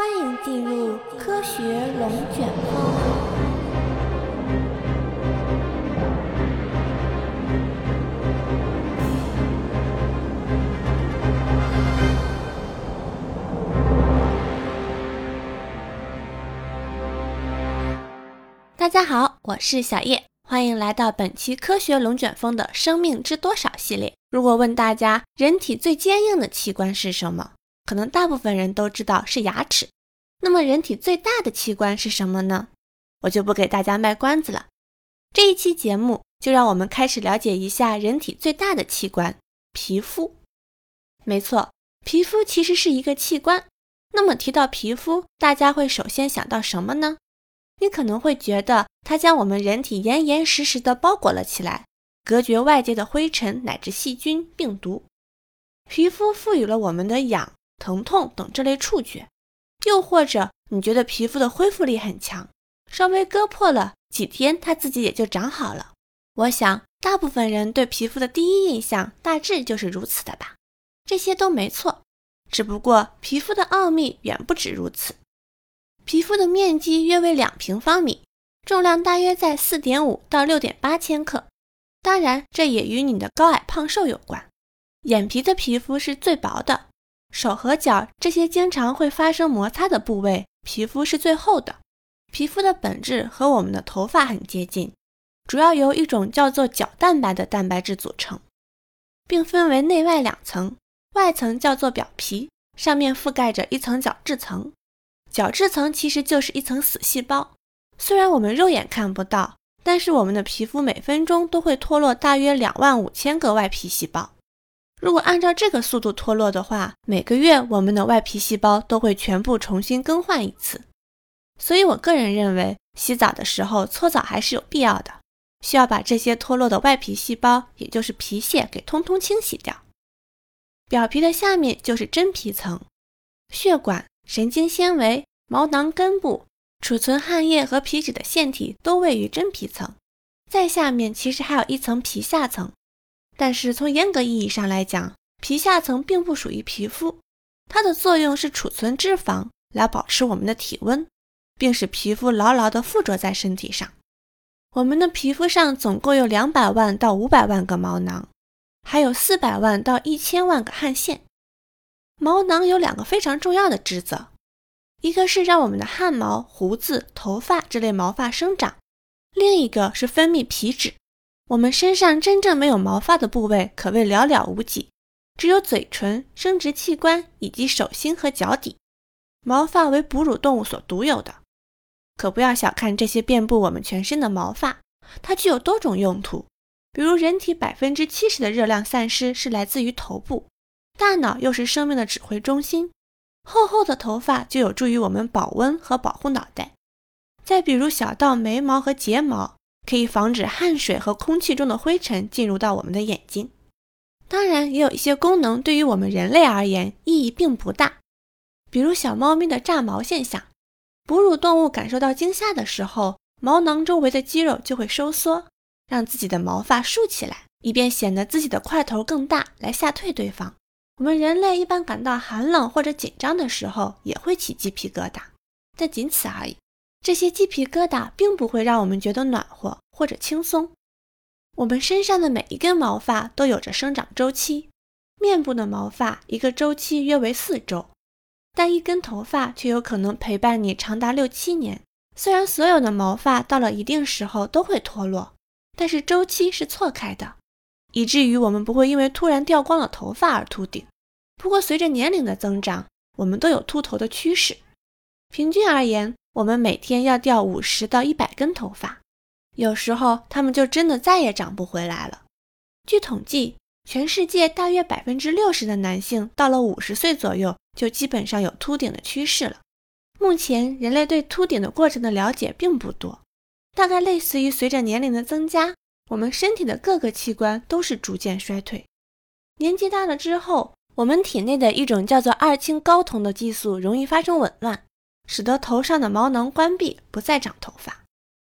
欢迎进入科学龙卷风。大家好，我是小叶，欢迎来到本期科学龙卷风的生命知多少系列。如果问大家，人体最坚硬的器官是什么？可能大部分人都知道是牙齿，那么人体最大的器官是什么呢？我就不给大家卖关子了。这一期节目就让我们开始了解一下人体最大的器官——皮肤。没错，皮肤其实是一个器官。那么提到皮肤，大家会首先想到什么呢？你可能会觉得它将我们人体严严实实地包裹了起来，隔绝外界的灰尘乃至细菌、病毒。皮肤赋予了我们的氧。疼痛等这类触觉，又或者你觉得皮肤的恢复力很强，稍微割破了几天，它自己也就长好了。我想，大部分人对皮肤的第一印象大致就是如此的吧。这些都没错，只不过皮肤的奥秘远不止如此。皮肤的面积约为两平方米，重量大约在四点五到六点八千克。当然，这也与你的高矮胖瘦有关。眼皮的皮肤是最薄的。手和脚这些经常会发生摩擦的部位，皮肤是最厚的。皮肤的本质和我们的头发很接近，主要由一种叫做角蛋白的蛋白质组成，并分为内外两层。外层叫做表皮，上面覆盖着一层角质层。角质层其实就是一层死细胞。虽然我们肉眼看不到，但是我们的皮肤每分钟都会脱落大约两万五千个外皮细胞。如果按照这个速度脱落的话，每个月我们的外皮细胞都会全部重新更换一次。所以我个人认为，洗澡的时候搓澡还是有必要的，需要把这些脱落的外皮细胞，也就是皮屑给通通清洗掉。表皮的下面就是真皮层，血管、神经纤维、毛囊根部、储存汗液和皮脂的腺体都位于真皮层。再下面其实还有一层皮下层。但是从严格意义上来讲，皮下层并不属于皮肤，它的作用是储存脂肪来保持我们的体温，并使皮肤牢牢地附着在身体上。我们的皮肤上总共有两百万到五百万个毛囊，还有四百万到一千万个汗腺。毛囊有两个非常重要的职责，一个是让我们的汗毛、胡子、头发这类毛发生长，另一个是分泌皮脂。我们身上真正没有毛发的部位可谓寥寥无几，只有嘴唇、生殖器官以及手心和脚底。毛发为哺乳动物所独有的，可不要小看这些遍布我们全身的毛发，它具有多种用途。比如，人体百分之七十的热量散失是来自于头部，大脑又是生命的指挥中心，厚厚的头发就有助于我们保温和保护脑袋。再比如，小到眉毛和睫毛。可以防止汗水和空气中的灰尘进入到我们的眼睛。当然，也有一些功能对于我们人类而言意义并不大，比如小猫咪的炸毛现象。哺乳动物感受到惊吓的时候，毛囊周围的肌肉就会收缩，让自己的毛发竖起来，以便显得自己的块头更大，来吓退对方。我们人类一般感到寒冷或者紧张的时候，也会起鸡皮疙瘩，但仅此而已。这些鸡皮疙瘩并不会让我们觉得暖和或者轻松。我们身上的每一根毛发都有着生长周期，面部的毛发一个周期约为四周，但一根头发却有可能陪伴你长达六七年。虽然所有的毛发到了一定时候都会脱落，但是周期是错开的，以至于我们不会因为突然掉光了头发而秃顶。不过随着年龄的增长，我们都有秃头的趋势。平均而言。我们每天要掉五十到一百根头发，有时候它们就真的再也长不回来了。据统计，全世界大约百分之六十的男性到了五十岁左右就基本上有秃顶的趋势了。目前，人类对秃顶的过程的了解并不多，大概类似于随着年龄的增加，我们身体的各个器官都是逐渐衰退。年纪大了之后，我们体内的一种叫做二氢睾酮的激素容易发生紊乱。使得头上的毛囊关闭，不再长头发。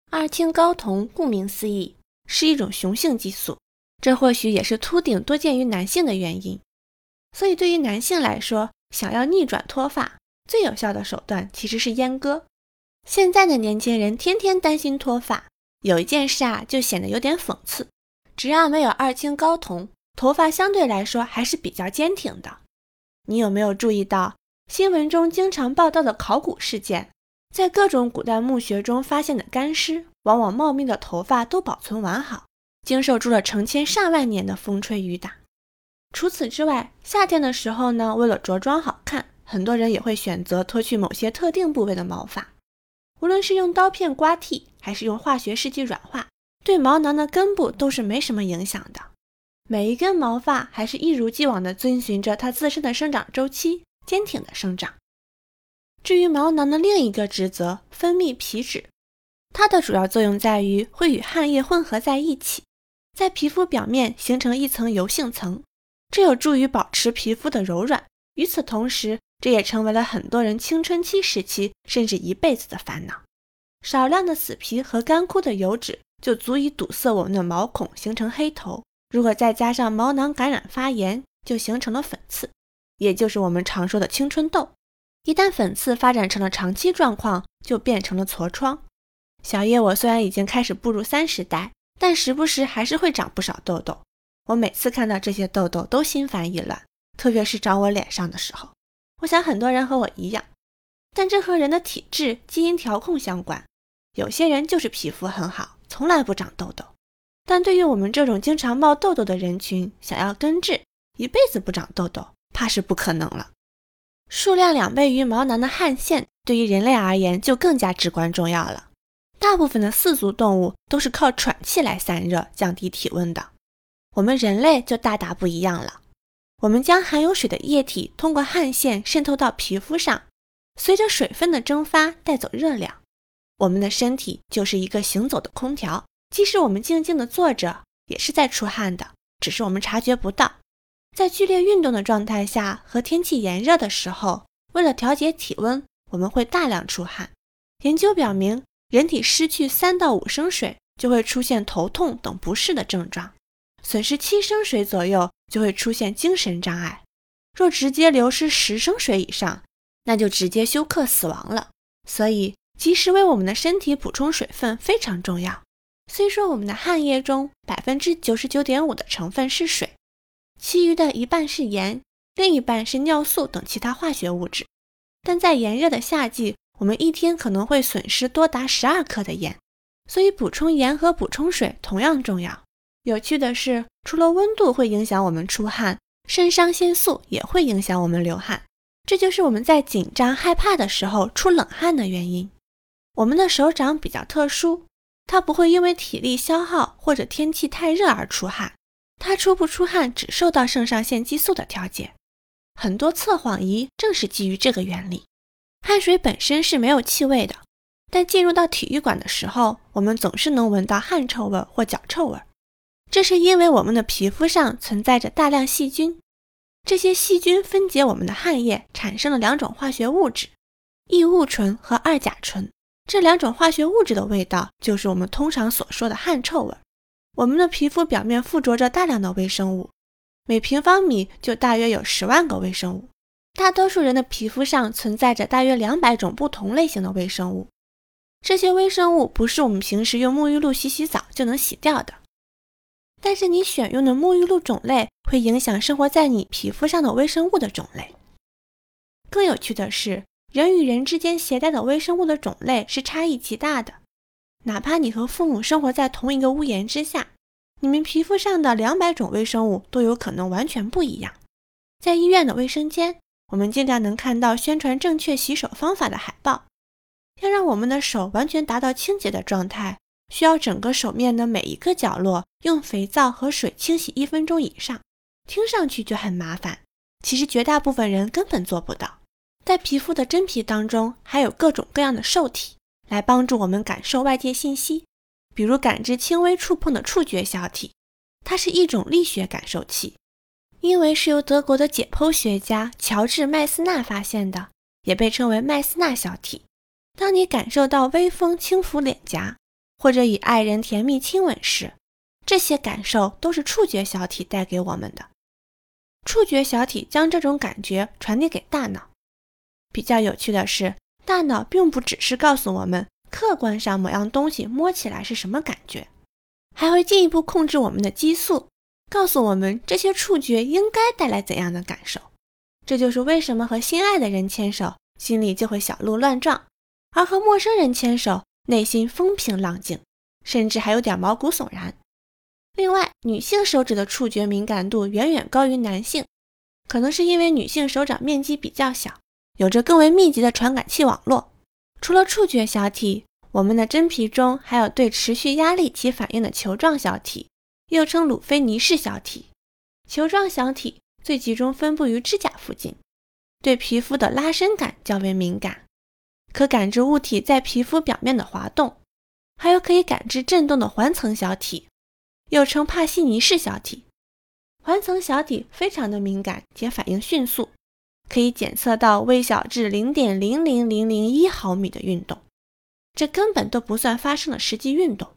二氢睾酮顾名思义是一种雄性激素，这或许也是秃顶多见于男性的原因。所以，对于男性来说，想要逆转脱发，最有效的手段其实是阉割。现在的年轻人天天担心脱发，有一件事啊，就显得有点讽刺：只要没有二氢睾酮，头发相对来说还是比较坚挺的。你有没有注意到新闻中经常报道的考古事件？在各种古代墓穴中发现的干尸，往往茂密的头发都保存完好，经受住了成千上万年的风吹雨打。除此之外，夏天的时候呢，为了着装好看，很多人也会选择脱去某些特定部位的毛发。无论是用刀片刮剃，还是用化学试剂软化，对毛囊的根部都是没什么影响的。每一根毛发还是一如既往地遵循着它自身的生长周期，坚挺的生长。至于毛囊的另一个职责，分泌皮脂，它的主要作用在于会与汗液混合在一起，在皮肤表面形成一层油性层，这有助于保持皮肤的柔软。与此同时，这也成为了很多人青春期时期甚至一辈子的烦恼。少量的死皮和干枯的油脂就足以堵塞我们的毛孔，形成黑头。如果再加上毛囊感染发炎，就形成了粉刺，也就是我们常说的青春痘。一旦粉刺发展成了长期状况，就变成了痤疮。小叶，我虽然已经开始步入三十代，但时不时还是会长不少痘痘。我每次看到这些痘痘都心烦意乱，特别是长我脸上的时候。我想很多人和我一样，但这和人的体质、基因调控相关。有些人就是皮肤很好，从来不长痘痘。但对于我们这种经常冒痘痘的人群，想要根治，一辈子不长痘痘，怕是不可能了。数量两倍于毛囊的汗腺，对于人类而言就更加至关重要了。大部分的四足动物都是靠喘气来散热、降低体温的，我们人类就大大不一样了。我们将含有水的液体通过汗腺渗透到皮肤上，随着水分的蒸发带走热量。我们的身体就是一个行走的空调，即使我们静静地坐着，也是在出汗的，只是我们察觉不到。在剧烈运动的状态下和天气炎热的时候，为了调节体温，我们会大量出汗。研究表明，人体失去三到五升水就会出现头痛等不适的症状，损失七升水左右就会出现精神障碍。若直接流失十升水以上，那就直接休克死亡了。所以，及时为我们的身体补充水分非常重要。虽说我们的汗液中百分之九十九点五的成分是水。其余的一半是盐，另一半是尿素等其他化学物质。但在炎热的夏季，我们一天可能会损失多达十二克的盐，所以补充盐和补充水同样重要。有趣的是，除了温度会影响我们出汗，肾上腺素也会影响我们流汗，这就是我们在紧张害怕的时候出冷汗的原因。我们的手掌比较特殊，它不会因为体力消耗或者天气太热而出汗。它出不出汗只受到肾上腺激素的调节，很多测谎仪正是基于这个原理。汗水本身是没有气味的，但进入到体育馆的时候，我们总是能闻到汗臭味或脚臭味，这是因为我们的皮肤上存在着大量细菌，这些细菌分解我们的汗液，产生了两种化学物质：异物醇和二甲醇。这两种化学物质的味道，就是我们通常所说的汗臭味。我们的皮肤表面附着着大量的微生物，每平方米就大约有十万个微生物。大多数人的皮肤上存在着大约两百种不同类型的微生物，这些微生物不是我们平时用沐浴露洗洗澡就能洗掉的。但是你选用的沐浴露种类会影响生活在你皮肤上的微生物的种类。更有趣的是，人与人之间携带的微生物的种类是差异极大的。哪怕你和父母生活在同一个屋檐之下，你们皮肤上的两百种微生物都有可能完全不一样。在医院的卫生间，我们尽量能看到宣传正确洗手方法的海报。要让我们的手完全达到清洁的状态，需要整个手面的每一个角落用肥皂和水清洗一分钟以上。听上去就很麻烦，其实绝大部分人根本做不到。在皮肤的真皮当中，还有各种各样的受体。来帮助我们感受外界信息，比如感知轻微触碰的触觉小体，它是一种力学感受器，因为是由德国的解剖学家乔治麦斯纳发现的，也被称为麦斯纳小体。当你感受到微风轻抚脸颊，或者与爱人甜蜜亲吻时，这些感受都是触觉小体带给我们的。触觉小体将这种感觉传递给大脑，比较有趣的是，大脑并不只是告诉我们客观上某样东西摸起来是什么感觉，还会进一步控制我们的激素，告诉我们这些触觉应该带来怎样的感受。这就是为什么和心爱的人牵手，心里就会小鹿乱撞，而和陌生人牵手，内心风平浪静，甚至还有点毛骨悚然。另外，女性手指的触觉敏感度远远高于男性，可能是因为女性手掌面积比较小。有着更为密集的传感器网络。除了触觉小体，我们的真皮中还有对持续压力起反应的球状小体，又称鲁菲尼氏小体。球状小体最集中分布于指甲附近，对皮肤的拉伸感较为敏感，可感知物体在皮肤表面的滑动。还有可以感知振动的环层小体，又称帕西尼氏小体。环层小体非常的敏感且反应迅速。可以检测到微小至零点零零零零一毫米的运动，这根本都不算发生了实际运动。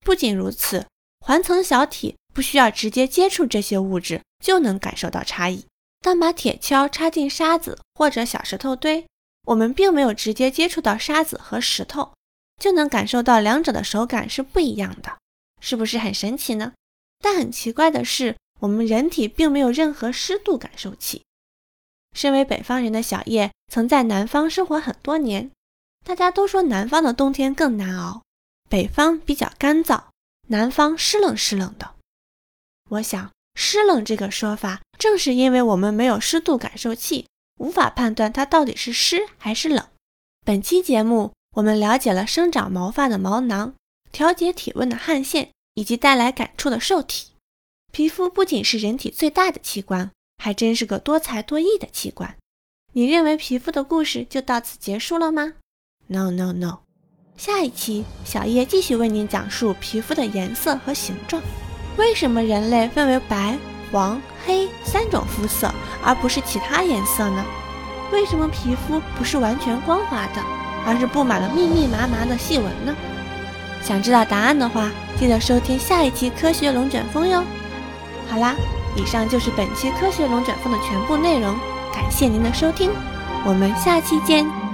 不仅如此，环层小体不需要直接接触这些物质就能感受到差异。当把铁锹插进沙子或者小石头堆，我们并没有直接接触到沙子和石头，就能感受到两者的手感是不一样的，是不是很神奇呢？但很奇怪的是，我们人体并没有任何湿度感受器。身为北方人的小叶，曾在南方生活很多年。大家都说南方的冬天更难熬，北方比较干燥，南方湿冷湿冷的。我想，湿冷这个说法，正是因为我们没有湿度感受器，无法判断它到底是湿还是冷。本期节目，我们了解了生长毛发的毛囊、调节体温的汗腺以及带来感触的受体。皮肤不仅是人体最大的器官。还真是个多才多艺的器官。你认为皮肤的故事就到此结束了吗？No No No，下一期小叶继续为您讲述皮肤的颜色和形状。为什么人类分为白、黄、黑三种肤色，而不是其他颜色呢？为什么皮肤不是完全光滑的，而是布满了密密麻麻的细纹呢？想知道答案的话，记得收听下一期科学龙卷风哟。好啦。以上就是本期科学龙卷风的全部内容，感谢您的收听，我们下期见。